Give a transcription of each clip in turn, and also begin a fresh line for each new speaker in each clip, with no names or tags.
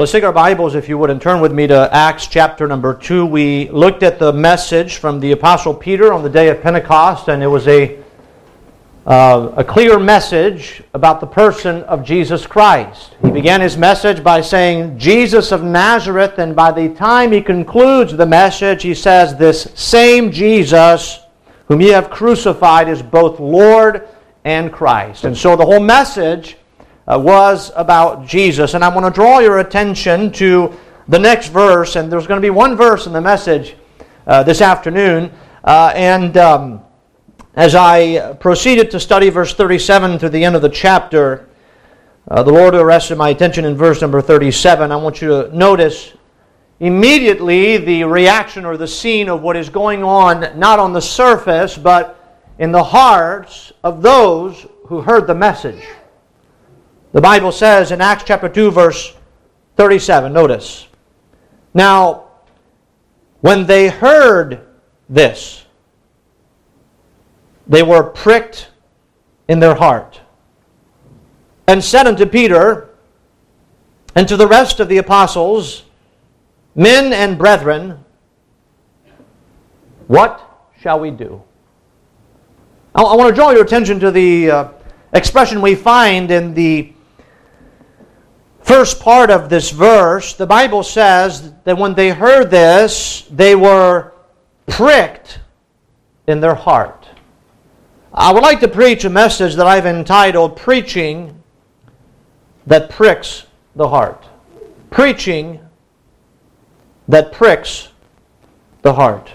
let's take our Bibles, if you would, and turn with me to Acts chapter number 2. We looked at the message from the Apostle Peter on the day of Pentecost, and it was a, uh, a clear message about the person of Jesus Christ. He began his message by saying, Jesus of Nazareth, and by the time he concludes the message, he says, This same Jesus whom ye have crucified is both Lord and Christ. And so the whole message uh, was about Jesus. And I want to draw your attention to the next verse, and there's going to be one verse in the message uh, this afternoon. Uh, and um, as I proceeded to study verse 37 through the end of the chapter, uh, the Lord arrested my attention in verse number 37. I want you to notice immediately the reaction or the scene of what is going on, not on the surface, but in the hearts of those who heard the message. The Bible says in Acts chapter 2, verse 37, notice. Now, when they heard this, they were pricked in their heart and said unto Peter and to the rest of the apostles, Men and brethren, what shall we do? I, want to draw your attention to the uh, expression we find in the first part of this verse, the Bible says that when they heard this, they were pricked in their heart. I would like to preach a message that I've entitled Preaching That Pricks the Heart. Preaching that pricks the heart.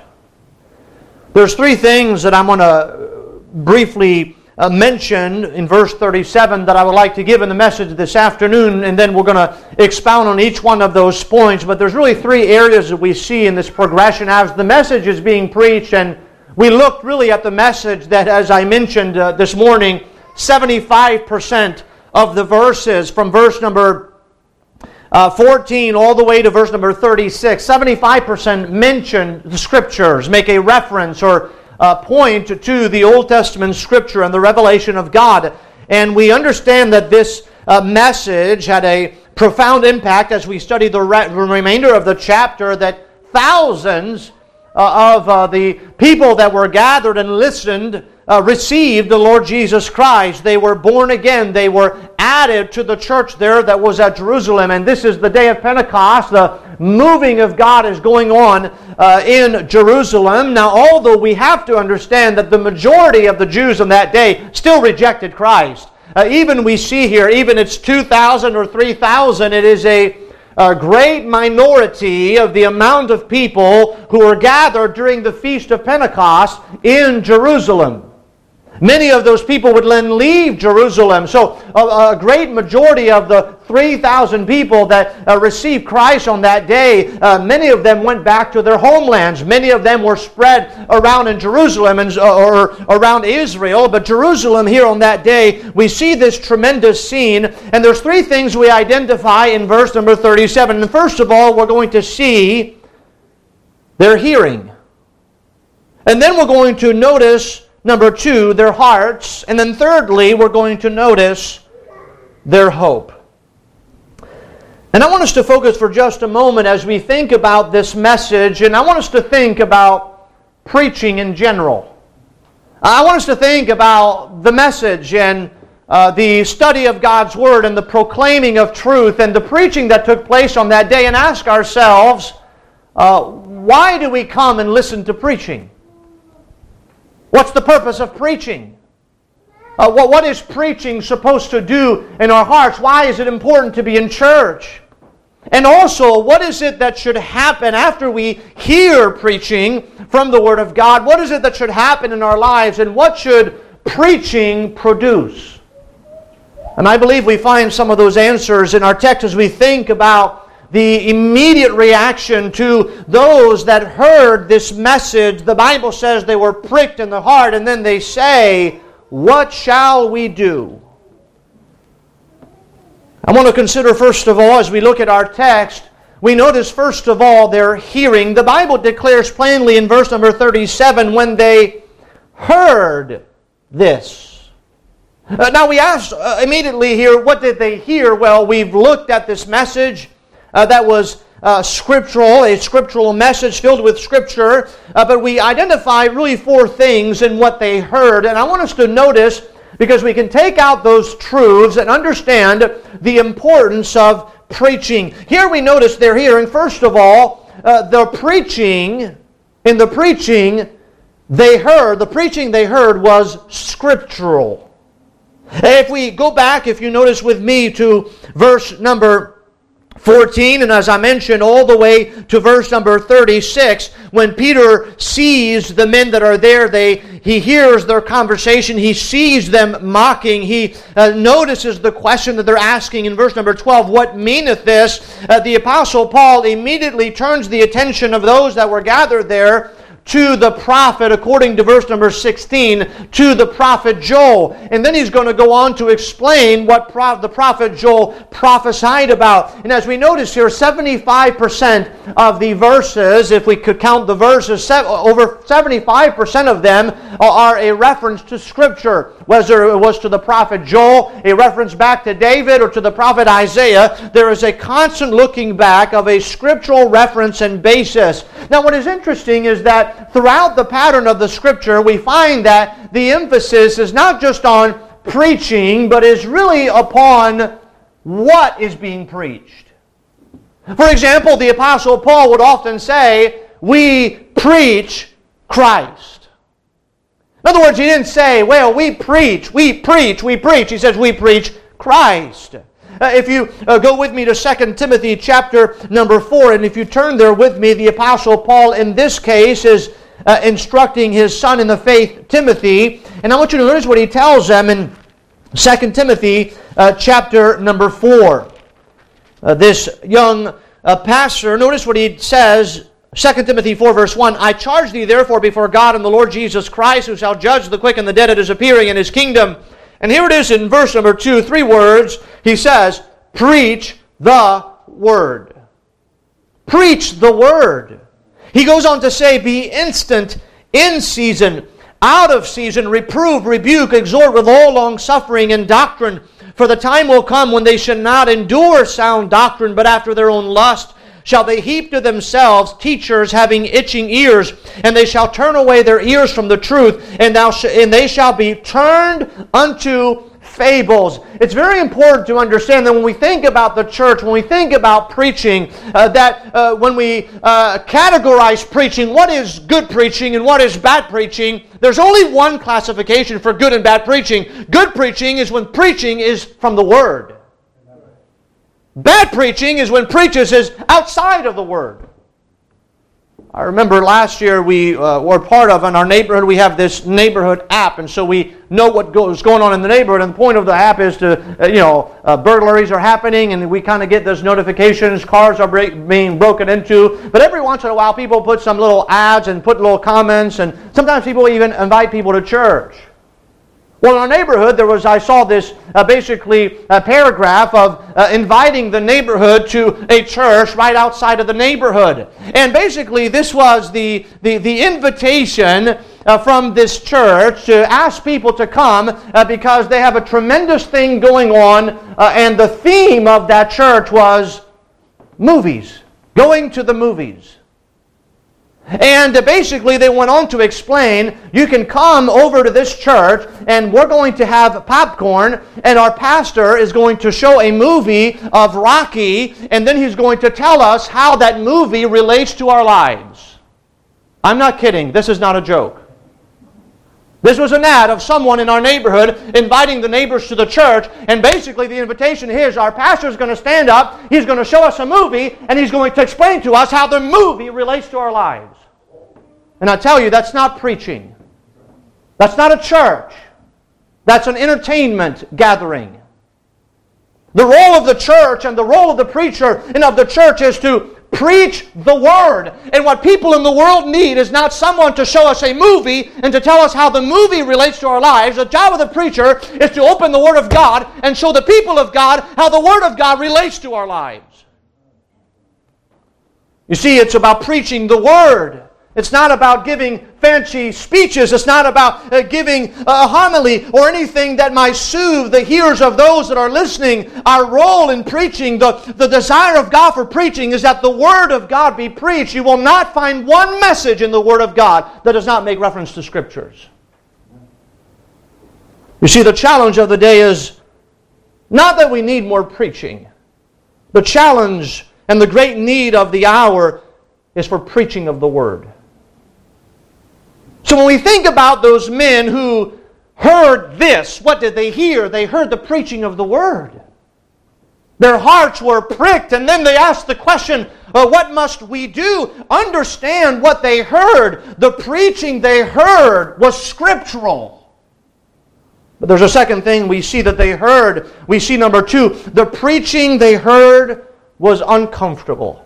There's three things that I'm going to briefly uh, mentioned in verse 37 that I would like to give in the message this afternoon, and then we're going to expound on each one of those points. But there's really three areas that we see in this progression as the message is being preached, and we looked really at the message that, as I mentioned uh, this morning, 75% of the verses from verse number uh, 14 all the way to verse number 36, 75% mention the scriptures, make a reference or uh, point to the Old Testament scripture and the revelation of God. And we understand that this uh, message had a profound impact as we study the re- remainder of the chapter, that thousands uh, of uh, the people that were gathered and listened uh, received the Lord Jesus Christ. They were born again. They were added to the church there that was at Jerusalem. And this is the day of Pentecost. The moving of God is going on uh, in Jerusalem. Now, although we have to understand that the majority of the Jews in that day still rejected Christ. Uh, even we see here, even it's 2,000 or 3,000, it is a, a great minority of the amount of people who were gathered during the Feast of Pentecost in Jerusalem. Many of those people would then leave Jerusalem. So, a, a great majority of the 3,000 people that uh, received Christ on that day, uh, many of them went back to their homelands. Many of them were spread around in Jerusalem and, uh, or around Israel. But Jerusalem, here on that day, we see this tremendous scene. And there's three things we identify in verse number 37. And first of all, we're going to see their hearing. And then we're going to notice Number two, their hearts. And then thirdly, we're going to notice their hope. And I want us to focus for just a moment as we think about this message, and I want us to think about preaching in general. I want us to think about the message and uh, the study of God's Word and the proclaiming of truth and the preaching that took place on that day and ask ourselves, uh, why do we come and listen to preaching? What's the purpose of preaching? Uh, what, what is preaching supposed to do in our hearts? Why is it important to be in church? And also, what is it that should happen after we hear preaching from the Word of God? What is it that should happen in our lives? And what should preaching produce? And I believe we find some of those answers in our text as we think about the immediate reaction to those that heard this message. The Bible says they were pricked in the heart, and then they say, What shall we do? I want to consider, first of all, as we look at our text, we notice, first of all, their hearing. The Bible declares plainly in verse number 37 when they heard this. Uh, now we ask uh, immediately here, what did they hear? Well, we've looked at this message uh, that was uh, scriptural, a scriptural message filled with scripture, uh, but we identify really four things in what they heard. And I want us to notice because we can take out those truths and understand the importance of preaching. Here we notice they're hearing, first of all, uh, the preaching, in the preaching they heard, the preaching they heard was scriptural. If we go back, if you notice with me to verse number 14, and as I mentioned, all the way to verse number 36, when Peter sees the men that are there, they, he hears their conversation, he sees them mocking, he uh, notices the question that they're asking in verse number 12 What meaneth this? Uh, the Apostle Paul immediately turns the attention of those that were gathered there to the prophet, according to verse number 16, to the prophet Joel. And then he's going to go on to explain what the prophet Joel prophesied about. And as we notice here, 75% of the verses, if we could count the verses, over 75% of them are a reference to Scripture. Whether it was to the prophet Joel, a reference back to David, or to the prophet Isaiah, there is a constant looking back of a scriptural reference and basis. Now, what is interesting is that throughout the pattern of the scripture, we find that the emphasis is not just on preaching, but is really upon what is being preached. For example, the Apostle Paul would often say, We preach Christ. In other words, he didn't say, Well, we preach, we preach, we preach. He says, We preach Christ. Uh, if you uh, go with me to 2 Timothy chapter number 4, and if you turn there with me, the Apostle Paul in this case is uh, instructing his son in the faith, Timothy. And I want you to notice what he tells them in 2 Timothy uh, chapter number 4. Uh, this young uh, pastor, notice what he says 2 Timothy 4, verse 1 I charge thee therefore before God and the Lord Jesus Christ, who shall judge the quick and the dead at his appearing in his kingdom. And here it is in verse number 2, three words. He says, Preach the word. Preach the word. He goes on to say, Be instant in season, out of season, reprove, rebuke, exhort with all long suffering and doctrine. For the time will come when they shall not endure sound doctrine, but after their own lust shall they heap to themselves teachers having itching ears, and they shall turn away their ears from the truth, and, thou sh- and they shall be turned unto fables. It's very important to understand that when we think about the church, when we think about preaching, uh, that uh, when we uh, categorize preaching, what is good preaching and what is bad preaching, there's only one classification for good and bad preaching. Good preaching is when preaching is from the Word. Bad preaching is when preachers is outside of the Word. I remember last year we uh, were part of in our neighborhood. We have this neighborhood app, and so we know what goes going on in the neighborhood. And the point of the app is to, uh, you know, uh, burglaries are happening, and we kind of get those notifications. Cars are break, being broken into. But every once in a while, people put some little ads and put little comments, and sometimes people even invite people to church. Well, in our neighborhood, there was, I saw this uh, basically a paragraph of uh, inviting the neighborhood to a church right outside of the neighborhood. And basically, this was the, the, the invitation uh, from this church to ask people to come uh, because they have a tremendous thing going on. Uh, and the theme of that church was movies, going to the movies. And basically, they went on to explain you can come over to this church, and we're going to have popcorn, and our pastor is going to show a movie of Rocky, and then he's going to tell us how that movie relates to our lives. I'm not kidding. This is not a joke. This was an ad of someone in our neighborhood inviting the neighbors to the church, and basically the invitation is our pastor is going to stand up, he's going to show us a movie, and he's going to explain to us how the movie relates to our lives. And I tell you, that's not preaching. That's not a church. That's an entertainment gathering. The role of the church and the role of the preacher and of the church is to Preach the Word. And what people in the world need is not someone to show us a movie and to tell us how the movie relates to our lives. The job of the preacher is to open the Word of God and show the people of God how the Word of God relates to our lives. You see, it's about preaching the Word. It's not about giving fancy speeches. It's not about uh, giving a homily or anything that might soothe the ears of those that are listening. Our role in preaching, the, the desire of God for preaching, is that the Word of God be preached. You will not find one message in the Word of God that does not make reference to Scriptures. You see, the challenge of the day is not that we need more preaching. The challenge and the great need of the hour is for preaching of the Word. When we think about those men who heard this, what did they hear? They heard the preaching of the Word. Their hearts were pricked, and then they asked the question, well, What must we do? Understand what they heard. The preaching they heard was scriptural. But there's a second thing we see that they heard. We see number two, the preaching they heard was uncomfortable.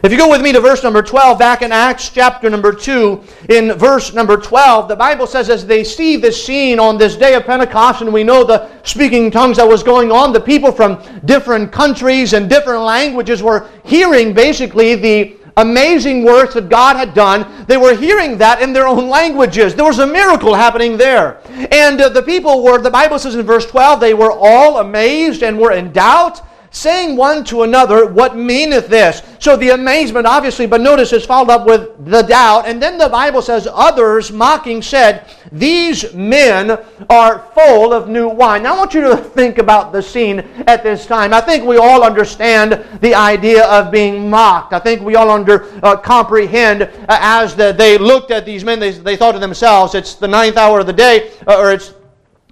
If you go with me to verse number 12, back in Acts chapter number 2, in verse number 12, the Bible says, as they see this scene on this day of Pentecost, and we know the speaking tongues that was going on, the people from different countries and different languages were hearing basically the amazing works that God had done. They were hearing that in their own languages. There was a miracle happening there. And uh, the people were, the Bible says in verse 12, they were all amazed and were in doubt saying one to another, What meaneth this? So the amazement, obviously, but notice is followed up with the doubt. And then the Bible says, Others mocking said, These men are full of new wine. Now I want you to think about the scene at this time. I think we all understand the idea of being mocked. I think we all under uh, comprehend uh, as the, they looked at these men, they, they thought to themselves, It's the ninth hour of the day, uh, or it's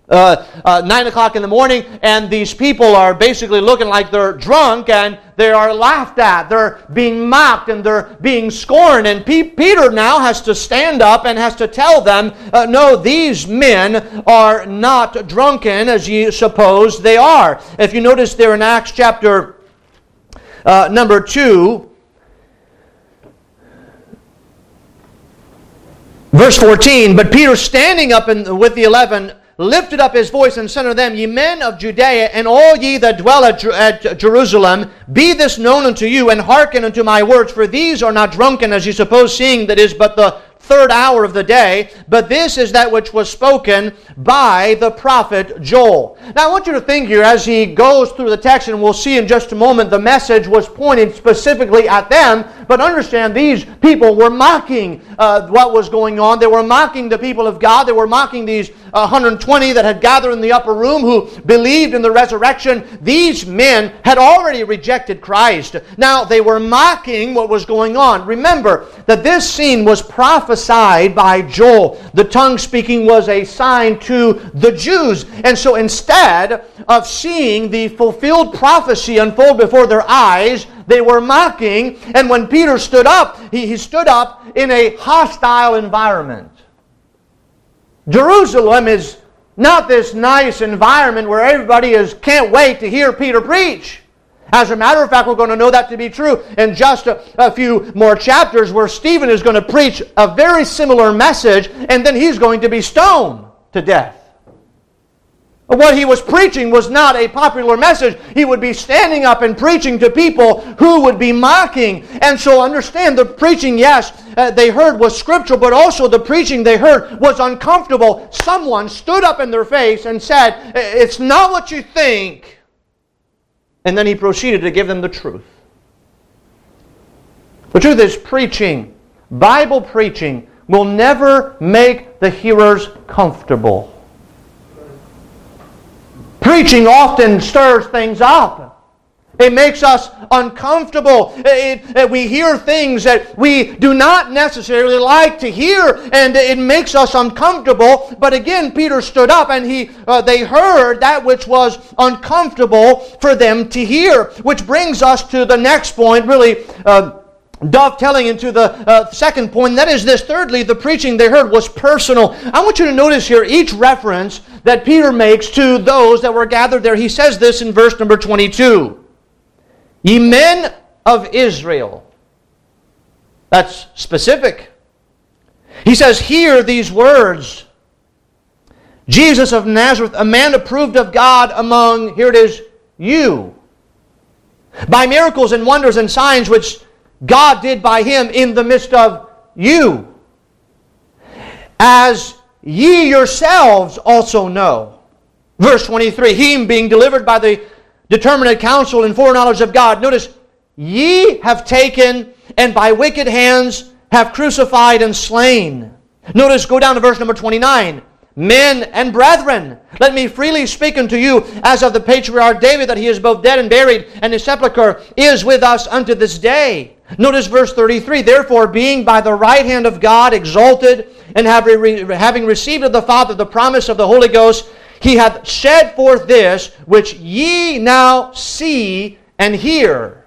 uh, uh, 9 o'clock in the morning, and these people are basically looking like they're drunk and they are laughed at. They're being mocked and they're being scorned. And P- Peter now has to stand up and has to tell them, uh, No, these men are not drunken as you suppose they are. If you notice there in Acts chapter uh, number 2, Verse 14, but Peter standing up in, with the eleven lifted up his voice and said unto them, Ye men of Judea, and all ye that dwell at, at, Jerusalem, be this known unto you, and hearken unto my words, for these are not drunken, as ye suppose, seeing that is but the third hour of the day, but this is that which was spoken by the prophet Joel. Now I want you to think here as he goes through the text, and we'll see in just a moment, the message was pointed specifically at them, but understand these people were mocking uh, what was going on. They were mocking the people of God. They were mocking these 120 that had gathered in the upper room who believed in the resurrection. These men had already rejected Christ. Now they were mocking what was going on. Remember that this scene was prophesied by Joel. The tongue speaking was a sign to the Jews. And so instead of seeing the fulfilled prophecy unfold before their eyes, they were mocking. And when Peter stood up, he, he stood up in a hostile environment. Jerusalem is not this nice environment where everybody is can't wait to hear Peter preach. As a matter of fact, we're going to know that to be true in just a, a, few more chapters where Stephen is going to preach a very similar message and then he's going to be stoned to death. What he was preaching was not a popular message. He would be standing up and preaching to people who would be mocking. And so understand the preaching, yes, uh, they heard was scriptural, but also the preaching they heard was uncomfortable. Someone stood up in their face and said, It's not what you think. And then he proceeded to give them the truth. The truth is, preaching, Bible preaching, will never make the hearers comfortable. Preaching often stirs things up. It makes us uncomfortable. It, it, we hear things that we do not necessarily like to hear, and it makes us uncomfortable. But again, Peter stood up, and he uh, they heard that which was uncomfortable for them to hear. Which brings us to the next point, really. Uh, dovetailing into the uh, second point, that is this. Thirdly, the preaching they heard was personal. I want you to notice here each reference that Peter makes to those that were gathered there. He says this in verse number 22 Ye men of Israel. That's specific. He says, Hear these words. Jesus of Nazareth, a man approved of God among, here it is, you. By miracles and wonders and signs which God did by him in the midst of you. As ye yourselves also know. Verse 23 Him being delivered by the determinate counsel and foreknowledge of God. Notice, ye have taken and by wicked hands have crucified and slain. Notice, go down to verse number 29. Men and brethren, let me freely speak unto you as of the patriarch David, that he is both dead and buried, and his sepulchre is with us unto this day. Notice verse 33 Therefore, being by the right hand of God exalted, and having received of the Father the promise of the Holy Ghost, he hath shed forth this which ye now see and hear.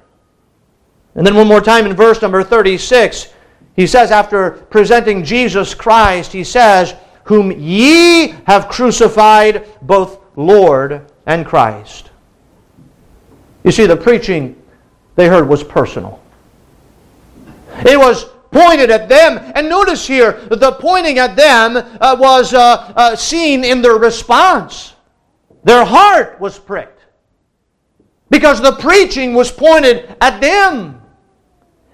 And then one more time in verse number 36, he says, after presenting Jesus Christ, he says, Whom ye have crucified, both Lord and Christ. You see, the preaching they heard was personal. It was pointed at them. And notice here, the pointing at them uh, was uh, uh, seen in their response. Their heart was pricked because the preaching was pointed at them.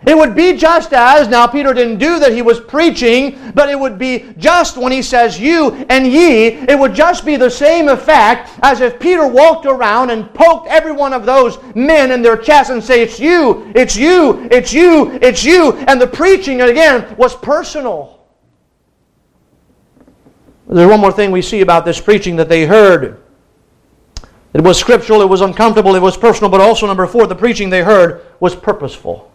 It would be just as, now Peter didn't do that, he was preaching, but it would be just when he says you and ye, it would just be the same effect as if Peter walked around and poked every one of those men in their chest and say, It's you, it's you, it's you, it's you. And the preaching, again, was personal. There's one more thing we see about this preaching that they heard. It was scriptural, it was uncomfortable, it was personal, but also, number four, the preaching they heard was purposeful.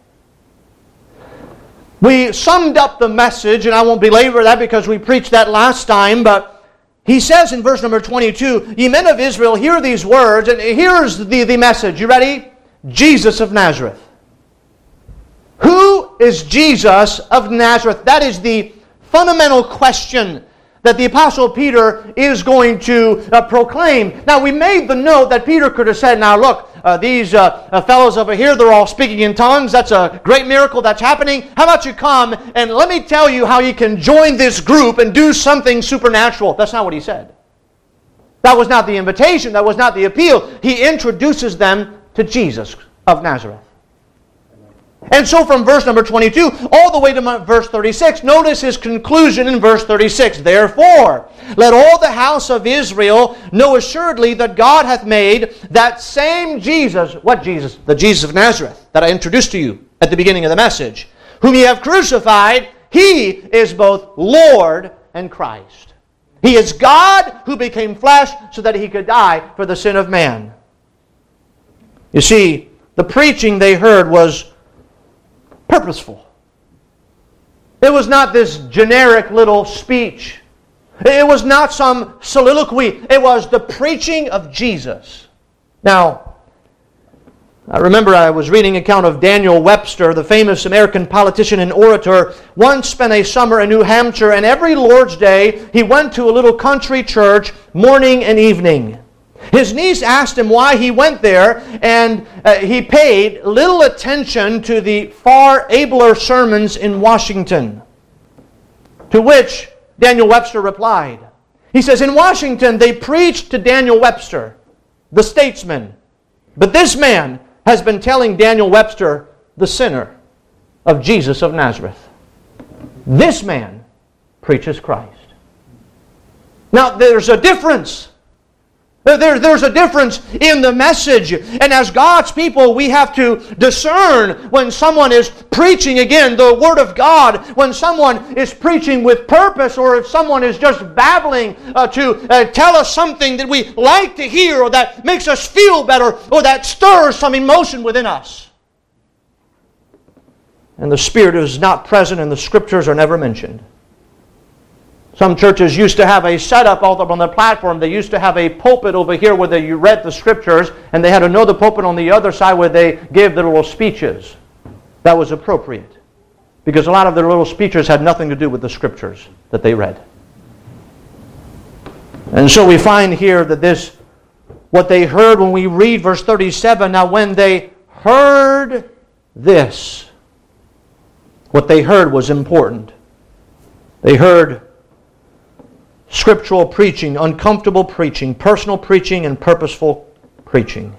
We summed up the message, and I won't belabor that because we preached that last time, but he says in verse number 22, Ye men of Israel, hear these words, and here's the, the message. You ready? Jesus of Nazareth. Who is Jesus of Nazareth? That is the fundamental question that the Apostle Peter is going to uh, proclaim. Now, we made the note that Peter could have said, Now, look, uh, these uh, uh, fellows over here, they're all speaking in tongues. That's a great miracle that's happening. How about you come and let me tell you how you can join this group and do something supernatural? That's not what he said. That was not the invitation. That was not the appeal. He introduces them to Jesus of Nazareth. And so from verse number 22 all the way to verse 36, notice his conclusion in verse 36. Therefore, let all the house of Israel know assuredly that God hath made that same Jesus, what Jesus? The Jesus of Nazareth that I introduced to you at the beginning of the message, whom ye have crucified, he is both Lord and Christ. He is God who became flesh so that he could die for the sin of man. You see, the preaching they heard was purposeful. It was not this generic little speech. It was not some soliloquy. It was the preaching of Jesus. Now, I remember I was reading an account of Daniel Webster, the famous American politician and orator, once spent a summer in New Hampshire, and every Lord's Day he went to a little country church morning and evening. His niece asked him why he went there, and uh, he paid little attention to the far abler sermons in Washington. To which Daniel Webster replied. He says, In Washington, they preached to Daniel Webster, the statesman. But this man has been telling Daniel Webster, the sinner, of Jesus of Nazareth. This man preaches Christ. Now, there's a difference there, there's a difference in the message. And as God's people, we have to discern when someone is preaching again the Word of God, when someone is preaching with purpose, or if someone is just babbling uh, to uh, tell us something that we like to hear, or that makes us feel better, or that stirs some emotion within us. And the Spirit is not present, and the Scriptures are never mentioned. Some churches used to have a setup up on the platform. They used to have a pulpit over here where they read the scriptures, and they had another pulpit on the other side where they gave their little speeches. That was appropriate. Because a lot of their little speeches had nothing to do with the scriptures that they read. And so we find here that this, what they heard when we read verse 37, now when they heard this, what they heard was important. They heard scriptural preaching, uncomfortable preaching, personal preaching, and purposeful preaching.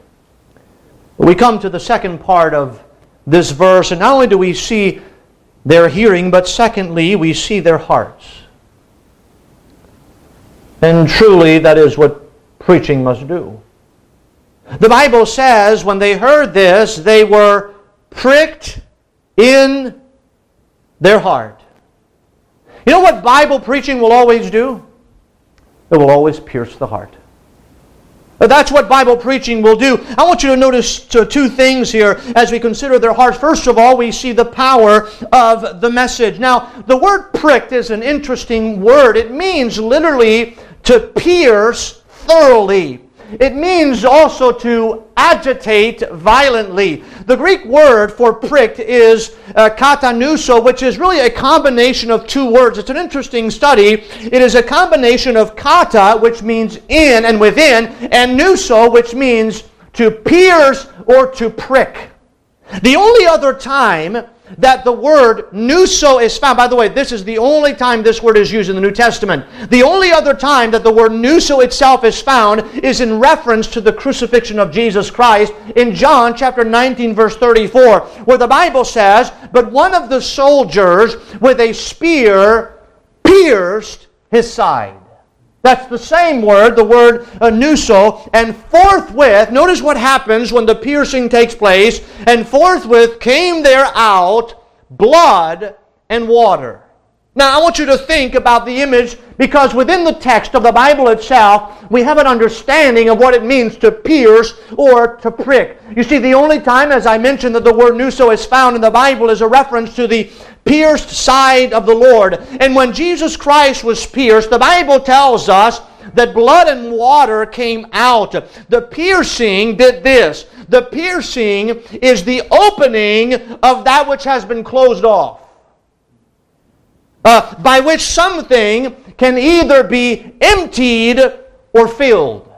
We come to the second part of this verse, and not only do we see their hearing, but secondly, we see their hearts. And truly, that is what preaching must do. The Bible says when they heard this, they were pricked in their heart. You know what Bible preaching will always do? It will always pierce the heart. That's what Bible preaching will do. I want you to notice two things here as we consider their hearts. First of all, we see the power of the message. Now, the word pricked is an interesting word. It means literally to pierce thoroughly. It means also to agitate violently. The Greek word for pricked is uh, katanuso, which is really a combination of two words. It's an interesting study. It is a combination of kata, which means in and within, and nuso, which means to pierce or to prick. The only other time that the word nuso is found. By the way, this is the only time this word is used in the New Testament. The only other time that the word nuso itself is found is in reference to the crucifixion of Jesus Christ in John chapter 19 verse 34, where the Bible says, "But one of the soldiers with a spear pierced his side." That's the same word, the word uh, nuso. And forthwith, notice what happens when the piercing takes place. And forthwith came there out blood and water. Now, I want you to think about the image because within the text of the Bible itself, we have an understanding of what it means to pierce or to prick. You see, the only time, as I mentioned, that the word nuso is found in the Bible is a reference to the pierced side of the Lord. And when Jesus Christ was pierced, the Bible tells us that blood and water came out. The piercing did this. The piercing is the opening of that which has been closed off. Uh, by which something can either be emptied or filled.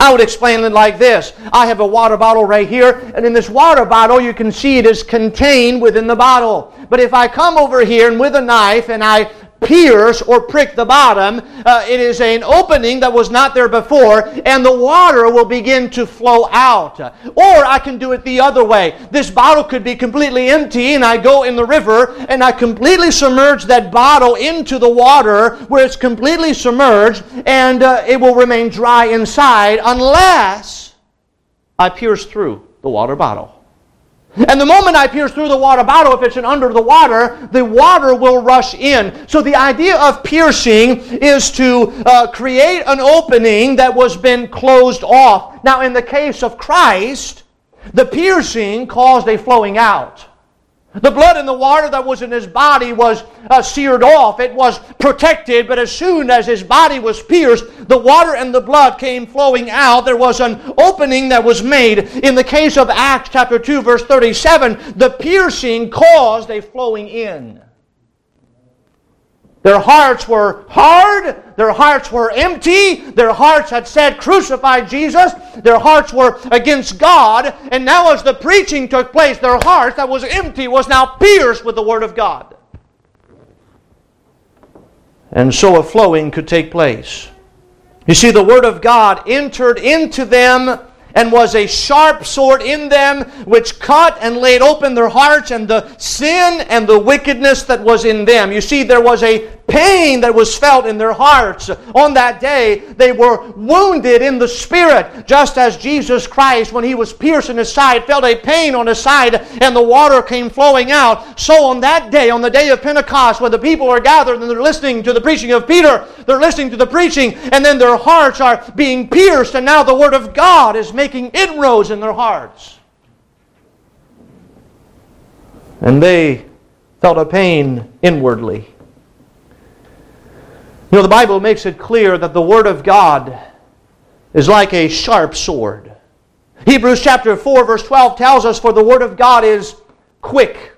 I would explain it like this. I have a water bottle right here, and in this water bottle, you can see it is contained within the bottle. But if I come over here and with a knife and I pierce or prick the bottom, uh, it is an opening that was not there before, and the water will begin to flow out. Or I can do it the other way. This bottle could be completely empty, and I go in the river and I completely submerge that bottle into the water where it's completely submerged, and uh, it will remain dry inside unless I pierce through the water bottle. And the moment I pierce through the water bottle, if it's an under the water, the water will rush in. So the idea of piercing is to uh, create an opening that was been closed off. Now, in the case of Christ, the piercing caused a flowing out. The blood and the water that was in his body was uh, seared off. It was protected, but as soon as his body was pierced, the water and the blood came flowing out. There was an opening that was made. In the case of Acts chapter 2, verse 37, the piercing caused a flowing in. Their hearts were hard. Their hearts were empty. Their hearts had said, Crucify Jesus. Their hearts were against God. And now, as the preaching took place, their heart that was empty was now pierced with the Word of God. And so a flowing could take place. You see, the Word of God entered into them and was a sharp sword in them, which cut and laid open their hearts and the sin and the wickedness that was in them. You see, there was a pain that was felt in their hearts. On that day, they were wounded in the spirit, just as Jesus Christ, when he was pierced in his side, felt a pain on his side and the water came flowing out. So on that day, on the day of Pentecost, when the people are gathered and they're listening to the preaching of Peter, they're listening to the preaching, and then their hearts are being pierced, and now the Word of God is making inroads in their hearts. And they felt a pain inwardly. You know, the Bible makes it clear that the Word of God is like a sharp sword. Hebrews chapter 4, verse 12 tells us, For the Word of God is quick.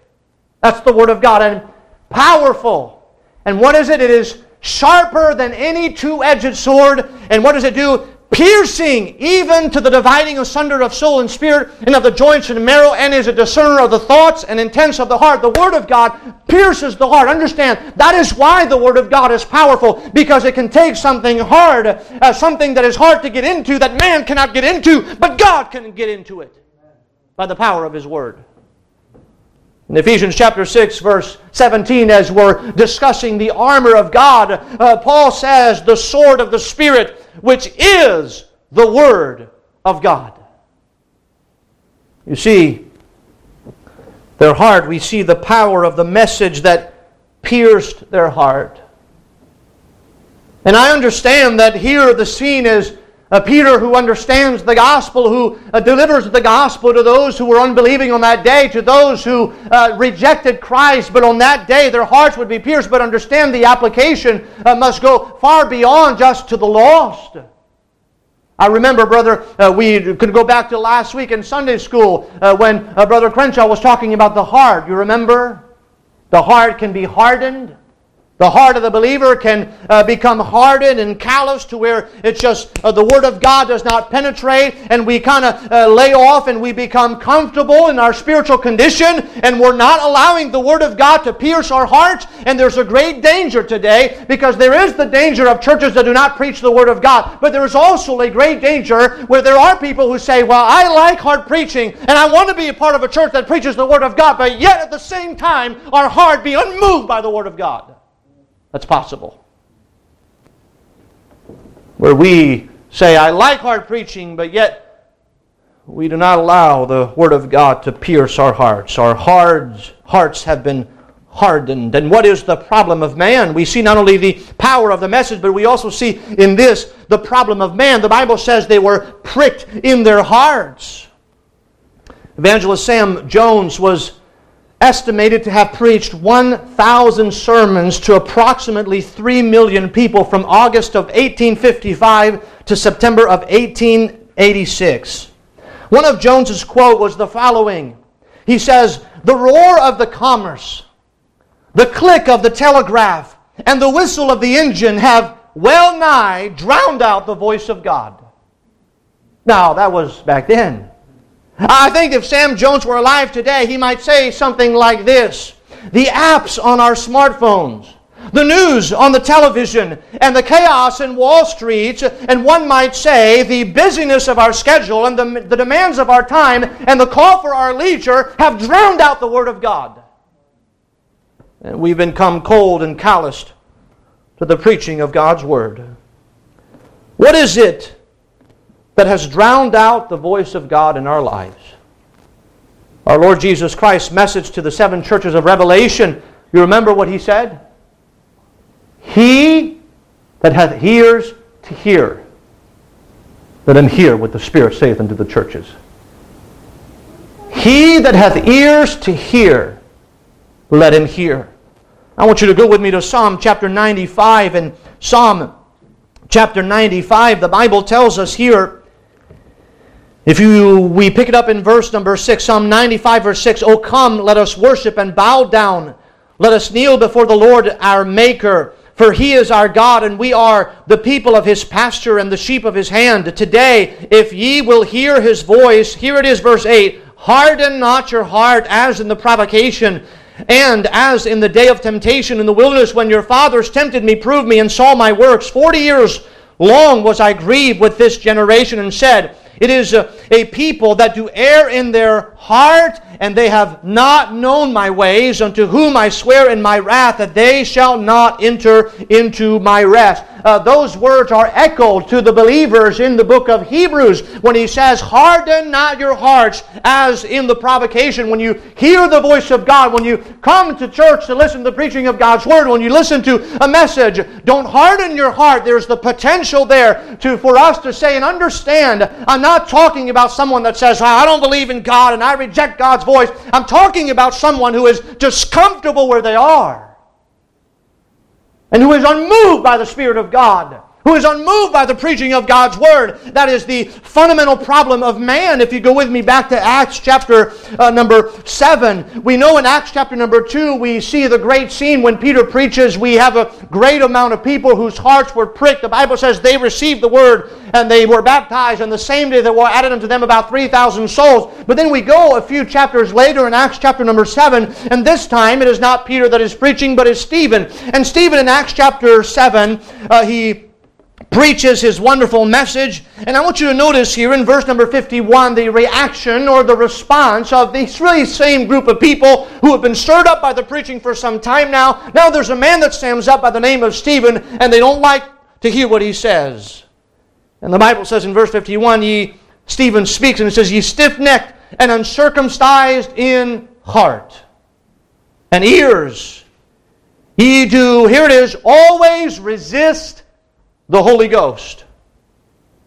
That's the Word of God, and powerful. And what is it? It is sharper than any two edged sword. And what does it do? Piercing even to the dividing asunder of soul and spirit and of the joints and marrow, and is a discerner of the thoughts and intents of the heart. The Word of God pierces the heart. Understand, that is why the Word of God is powerful, because it can take something hard, uh, something that is hard to get into, that man cannot get into, but God can get into it by the power of His Word. In Ephesians chapter 6, verse 17, as we're discussing the armor of God, uh, Paul says, the sword of the Spirit, which is the Word of God. You see, their heart, we see the power of the message that pierced their heart. And I understand that here the scene is uh, Peter, who understands the gospel, who uh, delivers the gospel to those who were unbelieving on that day, to those who uh, rejected Christ, but on that day their hearts would be pierced. But understand the application uh, must go far beyond just to the lost. I remember, brother, uh, we could go back to last week in Sunday school uh, when Brother Crenshaw was talking about the heart. You remember? The heart can be hardened. The heart of the believer can uh, become hardened and callous to where it's just uh, the Word of God does not penetrate, and we kind of uh, lay off and we become comfortable in our spiritual condition, and we're not allowing the Word of God to pierce our hearts. And there's a great danger today because there is the danger of churches that do not preach the Word of God, but there is also a great danger where there are people who say, Well, I like hard preaching, and I want to be a part of a church that preaches the Word of God, but yet at the same time, our heart be unmoved by the Word of God. That's possible. Where we say, I like hard preaching, but yet we do not allow the Word of God to pierce our hearts. Our hearts, hearts have been hardened. And what is the problem of man? We see not only the power of the message, but we also see in this the problem of man. The Bible says they were pricked in their hearts. Evangelist Sam Jones was estimated to have preached 1,000 sermons to approximately 3 million people from August of 1855 to September of 1886. One of Jones's quote was the following. He says, "The roar of the commerce, the click of the telegraph, and the whistle of the engine have well nigh drowned out the voice of God." Now, that was back then. I think if Sam Jones were alive today, he might say something like this The apps on our smartphones, the news on the television, and the chaos in Wall Street, and one might say the busyness of our schedule and the, the demands of our time and the call for our leisure have drowned out the Word of God. And we've become cold and calloused to the preaching of God's Word. What is it that has drowned out the voice of God in our lives. Our Lord Jesus Christ's message to the seven churches of Revelation, you remember what he said? He that hath ears to hear, let him hear what the Spirit saith unto the churches. He that hath ears to hear, let him hear. I want you to go with me to Psalm chapter 95 and Psalm chapter 95. The Bible tells us here if you, we pick it up in verse number 6, Psalm 95, verse 6, O come, let us worship and bow down. Let us kneel before the Lord our Maker. For he is our God, and we are the people of his pasture and the sheep of his hand. Today, if ye will hear his voice, here it is, verse 8 Harden not your heart as in the provocation, and as in the day of temptation in the wilderness, when your fathers tempted me, proved me, and saw my works. Forty years long was I grieved with this generation, and said, it is a, a, people that do err in their heart, and they have not known my ways, unto whom I swear in my wrath that they shall not enter into my rest uh, those words are echoed to the believers in the book of Hebrews when he says, Harden not your hearts as in the provocation. When you hear the voice of God, when you come to church to listen to the preaching of God's word, when you listen to a message, don't harden your heart. There's the potential there to, for us to say and understand. I'm not talking about someone that says, I don't believe in God and I reject God's voice. I'm talking about someone who is just comfortable where they are and who is unmoved by the Spirit of God who is unmoved by the preaching of God's word. That is the fundamental problem of man. If you go with me back to Acts chapter uh, number 7, we know in Acts chapter number 2, we see the great scene when Peter preaches. We have a great amount of people whose hearts were pricked. The Bible says they received the word and they were baptized, and the same day there were added unto them about 3,000 souls. But then we go a few chapters later in Acts chapter number 7, and this time it is not Peter that is preaching, but it's Stephen. And Stephen in Acts chapter 7, uh, he preaches his wonderful message. And I want you to notice here in verse number 51 the reaction or the response of this really same group of people who have been stirred up by the preaching for some time now. Now there's a man that stands up by the name of Stephen, and they don't like to hear what he says. And the Bible says in verse 51, ye, Stephen speaks, and it says, Ye stiff necked and uncircumcised in heart and ears. Ye do, here it is, always resist the Holy Ghost.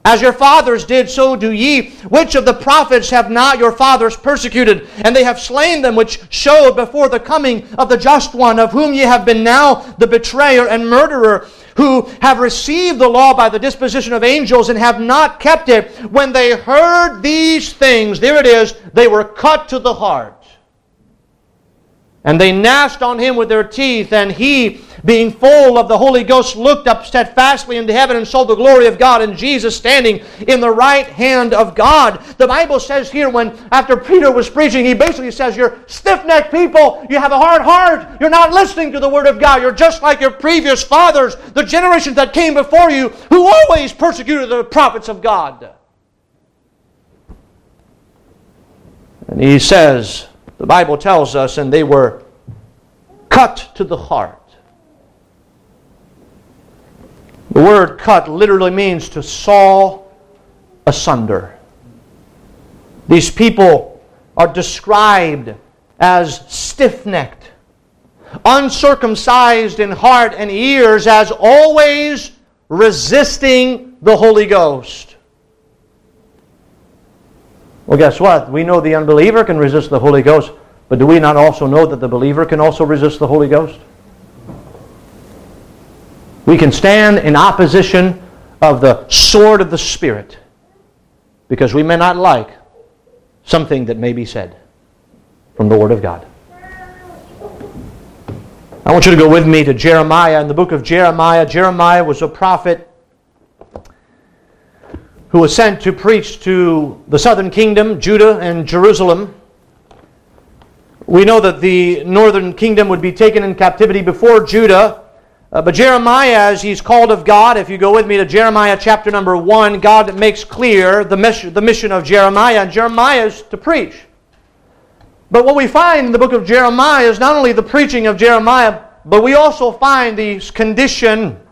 As your fathers did, so do ye. Which of the prophets have not your fathers persecuted? And they have slain them, which showed before the coming of the just one, of whom ye have been now the betrayer and murderer, who have received the law by the disposition of angels and have not kept it. When they heard these things, there it is, they were cut to the heart. And they gnashed on him with their teeth, and he, being full of the Holy Ghost, looked up steadfastly into heaven and saw the glory of God and Jesus standing in the right hand of God. The Bible says here, when after Peter was preaching, he basically says, You're stiff necked people, you have a hard heart, you're not listening to the Word of God, you're just like your previous fathers, the generations that came before you, who always persecuted the prophets of God. And he says, the Bible tells us, and they were cut to the heart. The word cut literally means to saw asunder. These people are described as stiff necked, uncircumcised in heart and ears, as always resisting the Holy Ghost. Well, guess what? We know the unbeliever can resist the Holy Ghost, but do we not also know that the believer can also resist the Holy Ghost? We can stand in opposition of the sword of the Spirit because we may not like something that may be said from the Word of God. I want you to go with me to Jeremiah. In the book of Jeremiah, Jeremiah was a prophet who was sent to preach to the southern kingdom, Judah and Jerusalem. We know that the northern kingdom would be taken in captivity before Judah. Uh, but Jeremiah, as he's called of God, if you go with me to Jeremiah chapter number 1, God makes clear the mission, the mission of Jeremiah, and Jeremiah is to preach. But what we find in the book of Jeremiah is not only the preaching of Jeremiah, but we also find the condition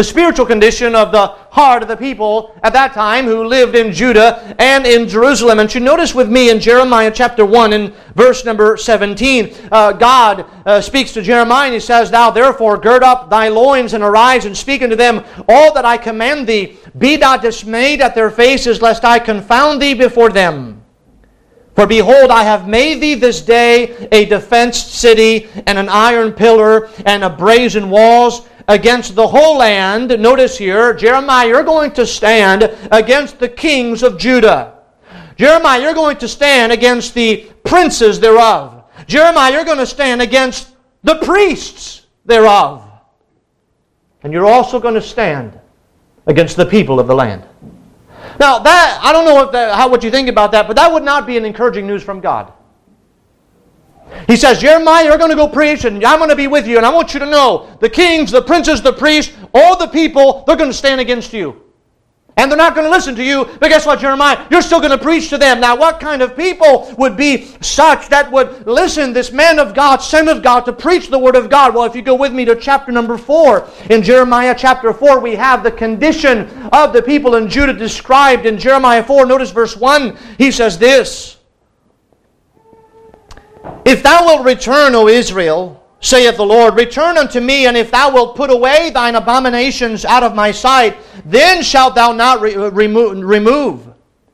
the spiritual condition of the heart of the people at that time who lived in Judah and in Jerusalem. And you notice with me in Jeremiah chapter 1 in verse number 17, uh, God uh, speaks to Jeremiah and he says, Thou therefore gird up thy loins and arise and speak unto them all that I command thee. Be not dismayed at their faces, lest I confound thee before them. For behold, I have made thee this day a defenced city, and an iron pillar, and a brazen walls, against the whole land. Notice here, Jeremiah, you're going to stand against the kings of Judah. Jeremiah, you're going to stand against the princes thereof. Jeremiah, you're going to stand against the priests thereof. And you're also going to stand against the people of the land. Now, that I don't know how what you think about that, but that would not be an encouraging news from God. He says, Jeremiah, you're going to go preach, and I'm going to be with you. And I want you to know the kings, the princes, the priests, all the people, they're going to stand against you. And they're not going to listen to you. But guess what, Jeremiah? You're still going to preach to them. Now, what kind of people would be such that would listen, this man of God, son of God, to preach the word of God? Well, if you go with me to chapter number 4, in Jeremiah chapter 4, we have the condition of the people in Judah described in Jeremiah 4. Notice verse 1. He says this. If thou wilt return, O Israel, saith the Lord, return unto me, and if thou wilt put away thine abominations out of my sight, then shalt thou not re- uh, remove.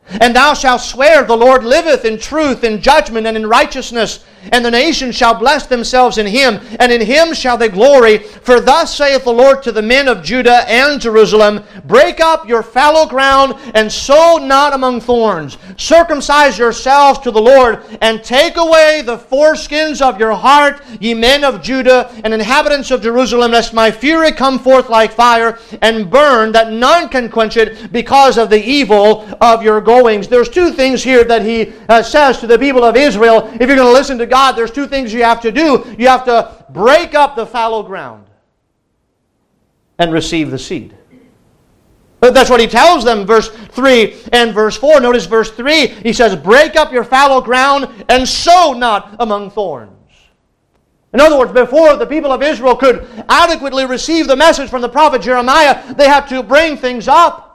And thou shalt swear, The Lord liveth in truth, in judgment, and in righteousness. And the nations shall bless themselves in him, and in him shall they glory. For thus saith the Lord to the men of Judah and Jerusalem Break up your fallow ground, and sow not among thorns. Circumcise yourselves to the Lord, and take away the foreskins of your heart, ye men of Judah and inhabitants of Jerusalem, lest my fury come forth like fire, and burn, that none can quench it, because of the evil of your goings. There's two things here that he uh, says to the people of Israel. If you're going to listen to God, there's two things you have to do. You have to break up the fallow ground and receive the seed. That's what he tells them, verse 3 and verse 4. Notice verse 3. He says, Break up your fallow ground and sow not among thorns. In other words, before the people of Israel could adequately receive the message from the prophet Jeremiah, they had to bring things up.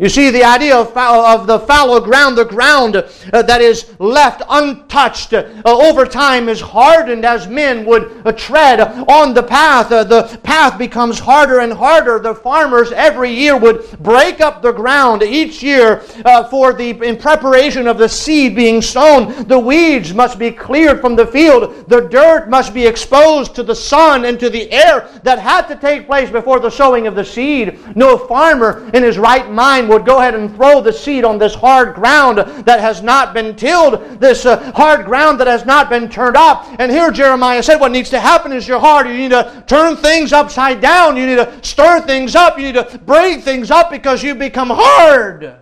You see, the idea of, of the fallow ground, the ground uh, that is left untouched uh, over time is hardened as men would uh, tread on the path. Uh, the path becomes harder and harder. The farmers every year would break up the ground each year uh, for the in preparation of the seed being sown. The weeds must be cleared from the field. The dirt must be exposed to the sun and to the air that had to take place before the sowing of the seed. No farmer in his right mind would go ahead and throw the seed on this hard ground that has not been tilled, this uh, hard ground that has not been turned up. And here Jeremiah said, What needs to happen is your heart. You need to turn things upside down. You need to stir things up. You need to break things up because you become hard.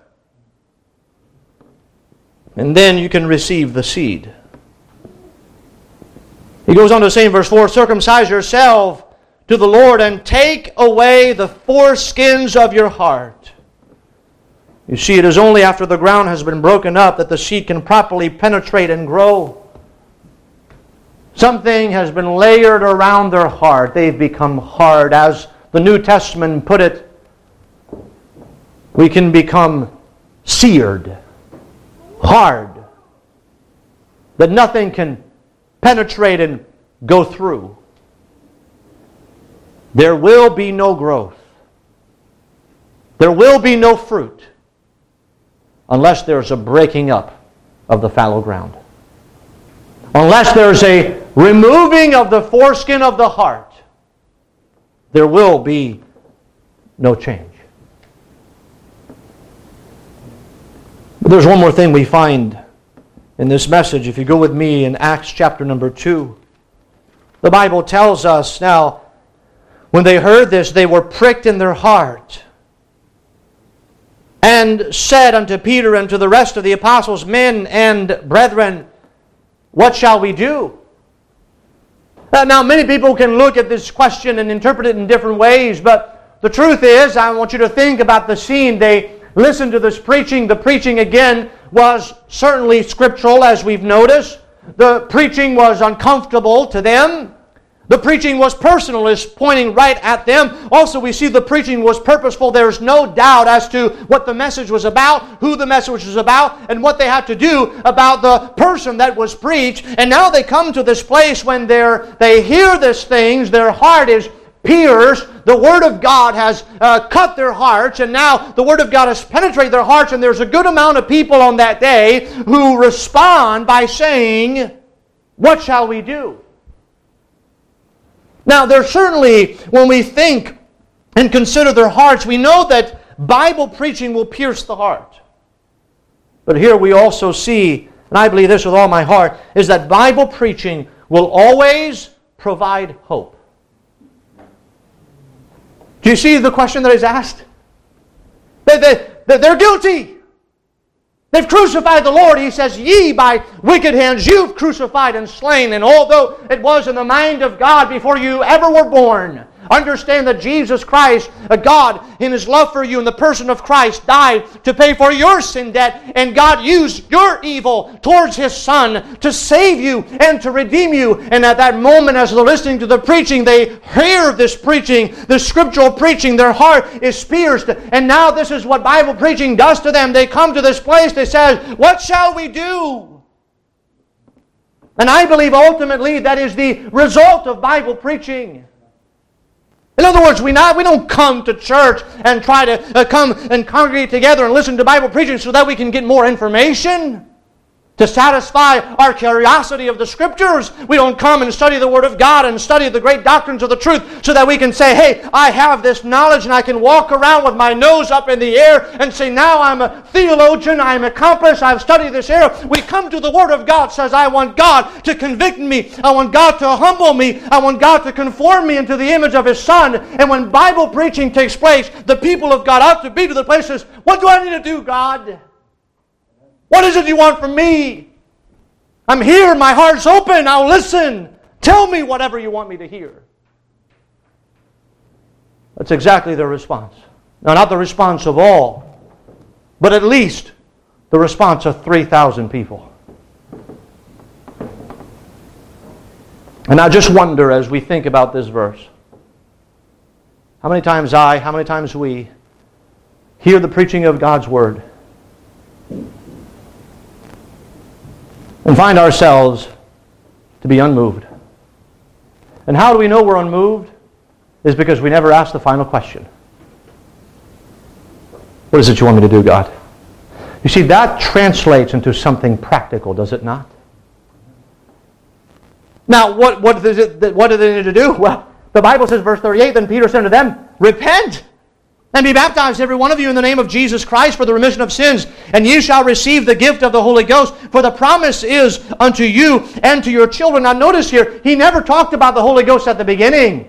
And then you can receive the seed. He goes on to say in verse 4 Circumcise yourself to the Lord and take away the foreskins of your heart you see, it is only after the ground has been broken up that the seed can properly penetrate and grow. Something has been layered around their heart. They've become hard. As the New Testament put it, we can become seared, hard, that nothing can penetrate and go through. There will be no growth. There will be no fruit unless there's a breaking up of the fallow ground. Unless there's a removing of the foreskin of the heart, there will be no change. But there's one more thing we find in this message. If you go with me in Acts chapter number 2, the Bible tells us now, when they heard this, they were pricked in their heart and said unto Peter and to the rest of the apostles, Men and brethren, what shall we do? Uh, now, many people can look at this question and interpret it in different ways, but the truth is, I want you to think about the scene. They listened to this preaching. The preaching, again, was certainly scriptural, as we've noticed. The preaching was uncomfortable to them. The preaching was personal, is pointing right at them. Also, we see the preaching was purposeful. There's no doubt as to what the message was about, who the message was about, and what they had to do about the person that was preached. And now they come to this place when they're, they hear these things, their heart is pierced. The Word of God has uh, cut their hearts, and now the Word of God has penetrated their hearts, and there's a good amount of people on that day who respond by saying, What shall we do? Now, there's certainly, when we think and consider their hearts, we know that Bible preaching will pierce the heart. But here we also see, and I believe this with all my heart, is that Bible preaching will always provide hope. Do you see the question that is asked? They, they, they're guilty. They've crucified the Lord. He says, Ye by wicked hands you've crucified and slain. And although it was in the mind of God before you ever were born, Understand that Jesus Christ, a God, in His love for you in the person of Christ, died to pay for your sin debt, and God used your evil towards His Son to save you and to redeem you. And at that moment, as they're listening to the preaching, they hear this preaching, the scriptural preaching, their heart is pierced. And now this is what Bible preaching does to them. They come to this place, they say, What shall we do? And I believe ultimately that is the result of Bible preaching. In other words, we, not, we don't come to church and try to uh, come and congregate together and listen to Bible preaching so that we can get more information to satisfy our curiosity of the Scriptures. We don't come and study the Word of God and study the great doctrines of the truth so that we can say, hey, I have this knowledge and I can walk around with my nose up in the air and say, now I'm a theologian, I'm accomplished, I've studied this area. We come to the Word of God, says, I want God to convict me. I want God to humble me. I want God to conform me into the image of His Son. And when Bible preaching takes place, the people of God ought to be to the places, what do I need to do, God? What is it you want from me? I'm here, my heart's open, I'll listen. Tell me whatever you want me to hear. That's exactly their response. Now, not the response of all, but at least the response of 3,000 people. And I just wonder as we think about this verse how many times I, how many times we hear the preaching of God's Word and find ourselves to be unmoved. And how do we know we're unmoved? Is because we never ask the final question. What is it you want me to do, God? You see, that translates into something practical, does it not? Now, what, what, is it, what do they need to do? Well, the Bible says, verse 38, then Peter said to them, Repent and be baptized, every one of you, in the name of Jesus Christ for the remission of sins, and ye shall receive the gift of the Holy Ghost. For the promise is unto you and to your children. Now, notice here, he never talked about the Holy Ghost at the beginning.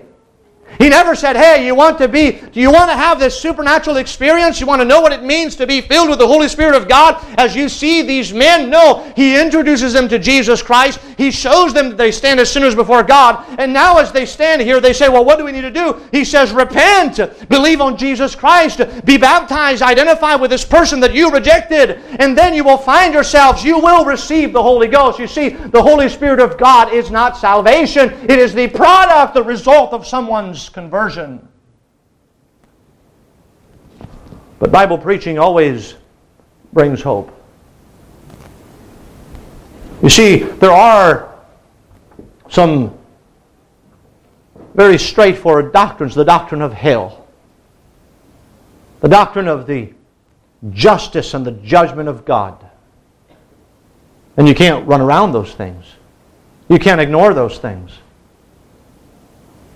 He never said, Hey, you want to be, do you want to have this supernatural experience? You want to know what it means to be filled with the Holy Spirit of God as you see these men? No. He introduces them to Jesus Christ. He shows them that they stand as sinners before God. And now, as they stand here, they say, Well, what do we need to do? He says, Repent, believe on Jesus Christ, be baptized, identify with this person that you rejected, and then you will find yourselves, you will receive the Holy Ghost. You see, the Holy Spirit of God is not salvation, it is the product, the result of someone's conversion. But Bible preaching always brings hope. You see, there are some very straightforward doctrines the doctrine of hell, the doctrine of the justice and the judgment of God. And you can't run around those things, you can't ignore those things.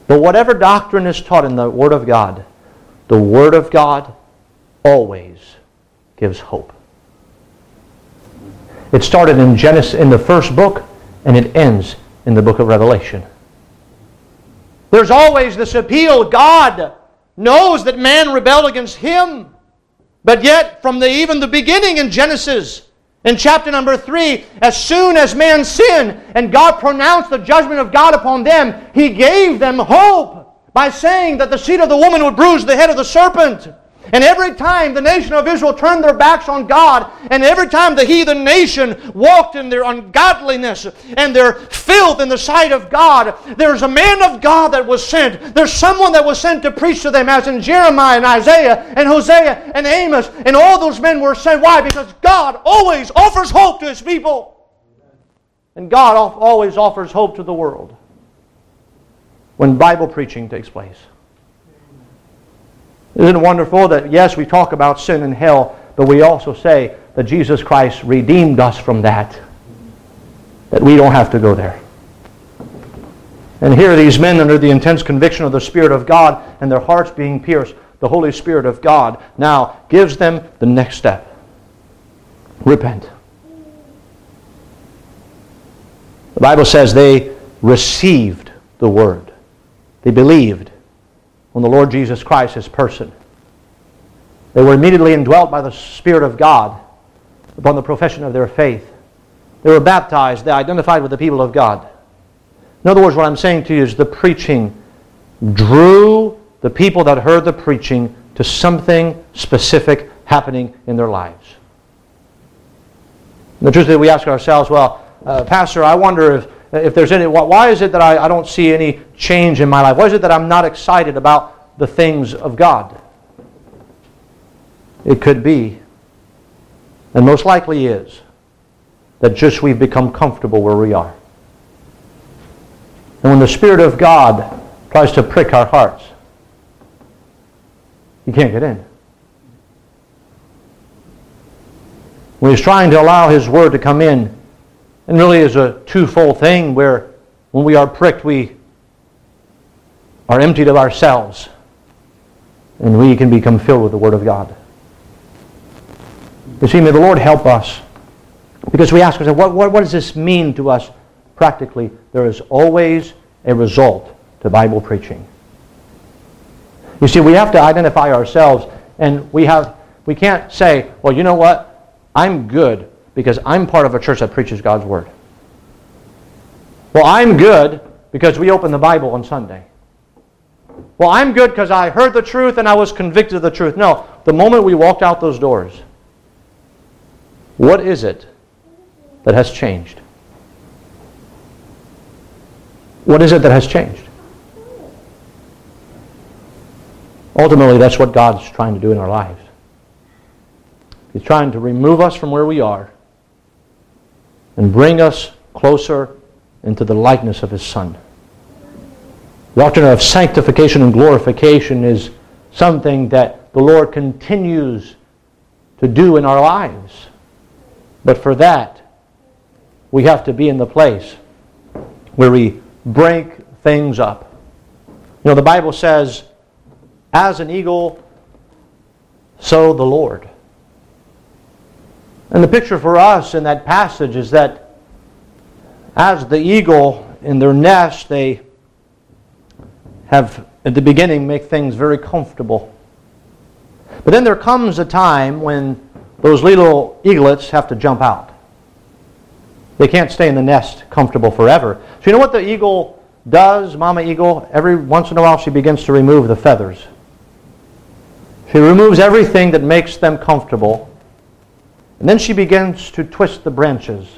But whatever doctrine is taught in the Word of God, the Word of God always gives hope. It started in Genesis in the first book and it ends in the book of Revelation. There's always this appeal God knows that man rebelled against him. But yet from the even the beginning in Genesis in chapter number 3, as soon as man sinned and God pronounced the judgment of God upon them, He gave them hope by saying that the seed of the woman would bruise the head of the serpent. And every time the nation of Israel turned their backs on God, and every time the heathen nation walked in their ungodliness and their filth in the sight of God, there's a man of God that was sent. There's someone that was sent to preach to them, as in Jeremiah and Isaiah and Hosea and Amos, and all those men were sent. Why? Because God always offers hope to his people. And God always offers hope to the world when Bible preaching takes place. Isn't it wonderful that, yes, we talk about sin and hell, but we also say that Jesus Christ redeemed us from that, that we don't have to go there. And here these men, under the intense conviction of the Spirit of God and their hearts being pierced, the Holy Spirit of God now gives them the next step repent. The Bible says they received the word, they believed on the Lord Jesus Christ, his person. They were immediately indwelt by the Spirit of God upon the profession of their faith. They were baptized. They identified with the people of God. In other words, what I'm saying to you is the preaching drew the people that heard the preaching to something specific happening in their lives. And the truth is, we ask ourselves, well, uh, Pastor, I wonder if if there's any, why is it that I, I don't see any change in my life? Why is it that I'm not excited about the things of God? It could be, and most likely is, that just we've become comfortable where we are. And when the Spirit of God tries to prick our hearts, you can't get in. When He's trying to allow His Word to come in, and really is a twofold thing where when we are pricked, we are emptied of ourselves and we can become filled with the Word of God. You see, may the Lord help us. Because we ask ourselves, what, what, what does this mean to us practically? There is always a result to Bible preaching. You see, we have to identify ourselves, and we, have, we can't say, well, you know what? I'm good because I'm part of a church that preaches God's Word. Well, I'm good because we open the Bible on Sunday. well, I'm good because I heard the truth and I was convicted of the truth. No, the moment we walked out those doors, what is it that has changed? What is it that has changed? Ultimately, that's what God's trying to do in our lives. He's trying to remove us from where we are and bring us closer into the likeness of His Son. The Doctrine of sanctification and glorification is something that the Lord continues to do in our lives. But for that, we have to be in the place where we break things up. You know, the Bible says, as an eagle, so the Lord. And the picture for us in that passage is that as the eagle in their nest, they have, at the beginning, make things very comfortable. But then there comes a time when those little eaglets have to jump out. They can't stay in the nest comfortable forever. So you know what the eagle does, Mama Eagle? Every once in a while she begins to remove the feathers. She removes everything that makes them comfortable. And then she begins to twist the branches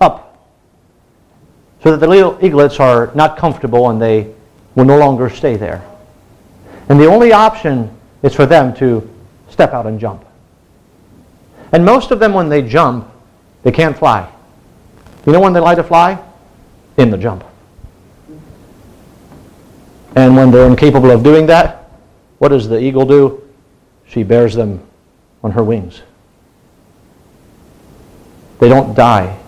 up so that the little eaglets are not comfortable and they will no longer stay there. And the only option is for them to step out and jump. And most of them, when they jump, they can't fly. You know when they like to fly? In the jump. And when they're incapable of doing that, what does the eagle do? She bears them on her wings. They don't die.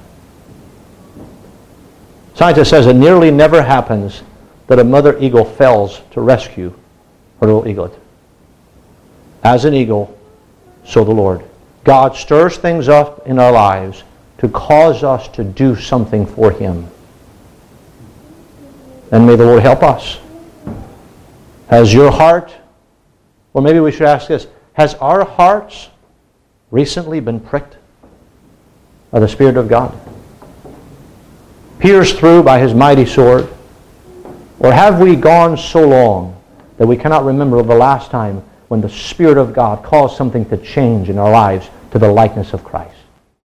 Scientist says it nearly never happens that a mother eagle fails to rescue her little eaglet. As an eagle, so the Lord. God stirs things up in our lives to cause us to do something for Him. And may the Lord help us. Has your heart, or maybe we should ask this, has our hearts recently been pricked by the Spirit of God? Pierced through by His mighty sword? Or have we gone so long that we cannot remember the last time when the Spirit of God caused something to change in our lives to the likeness of Christ?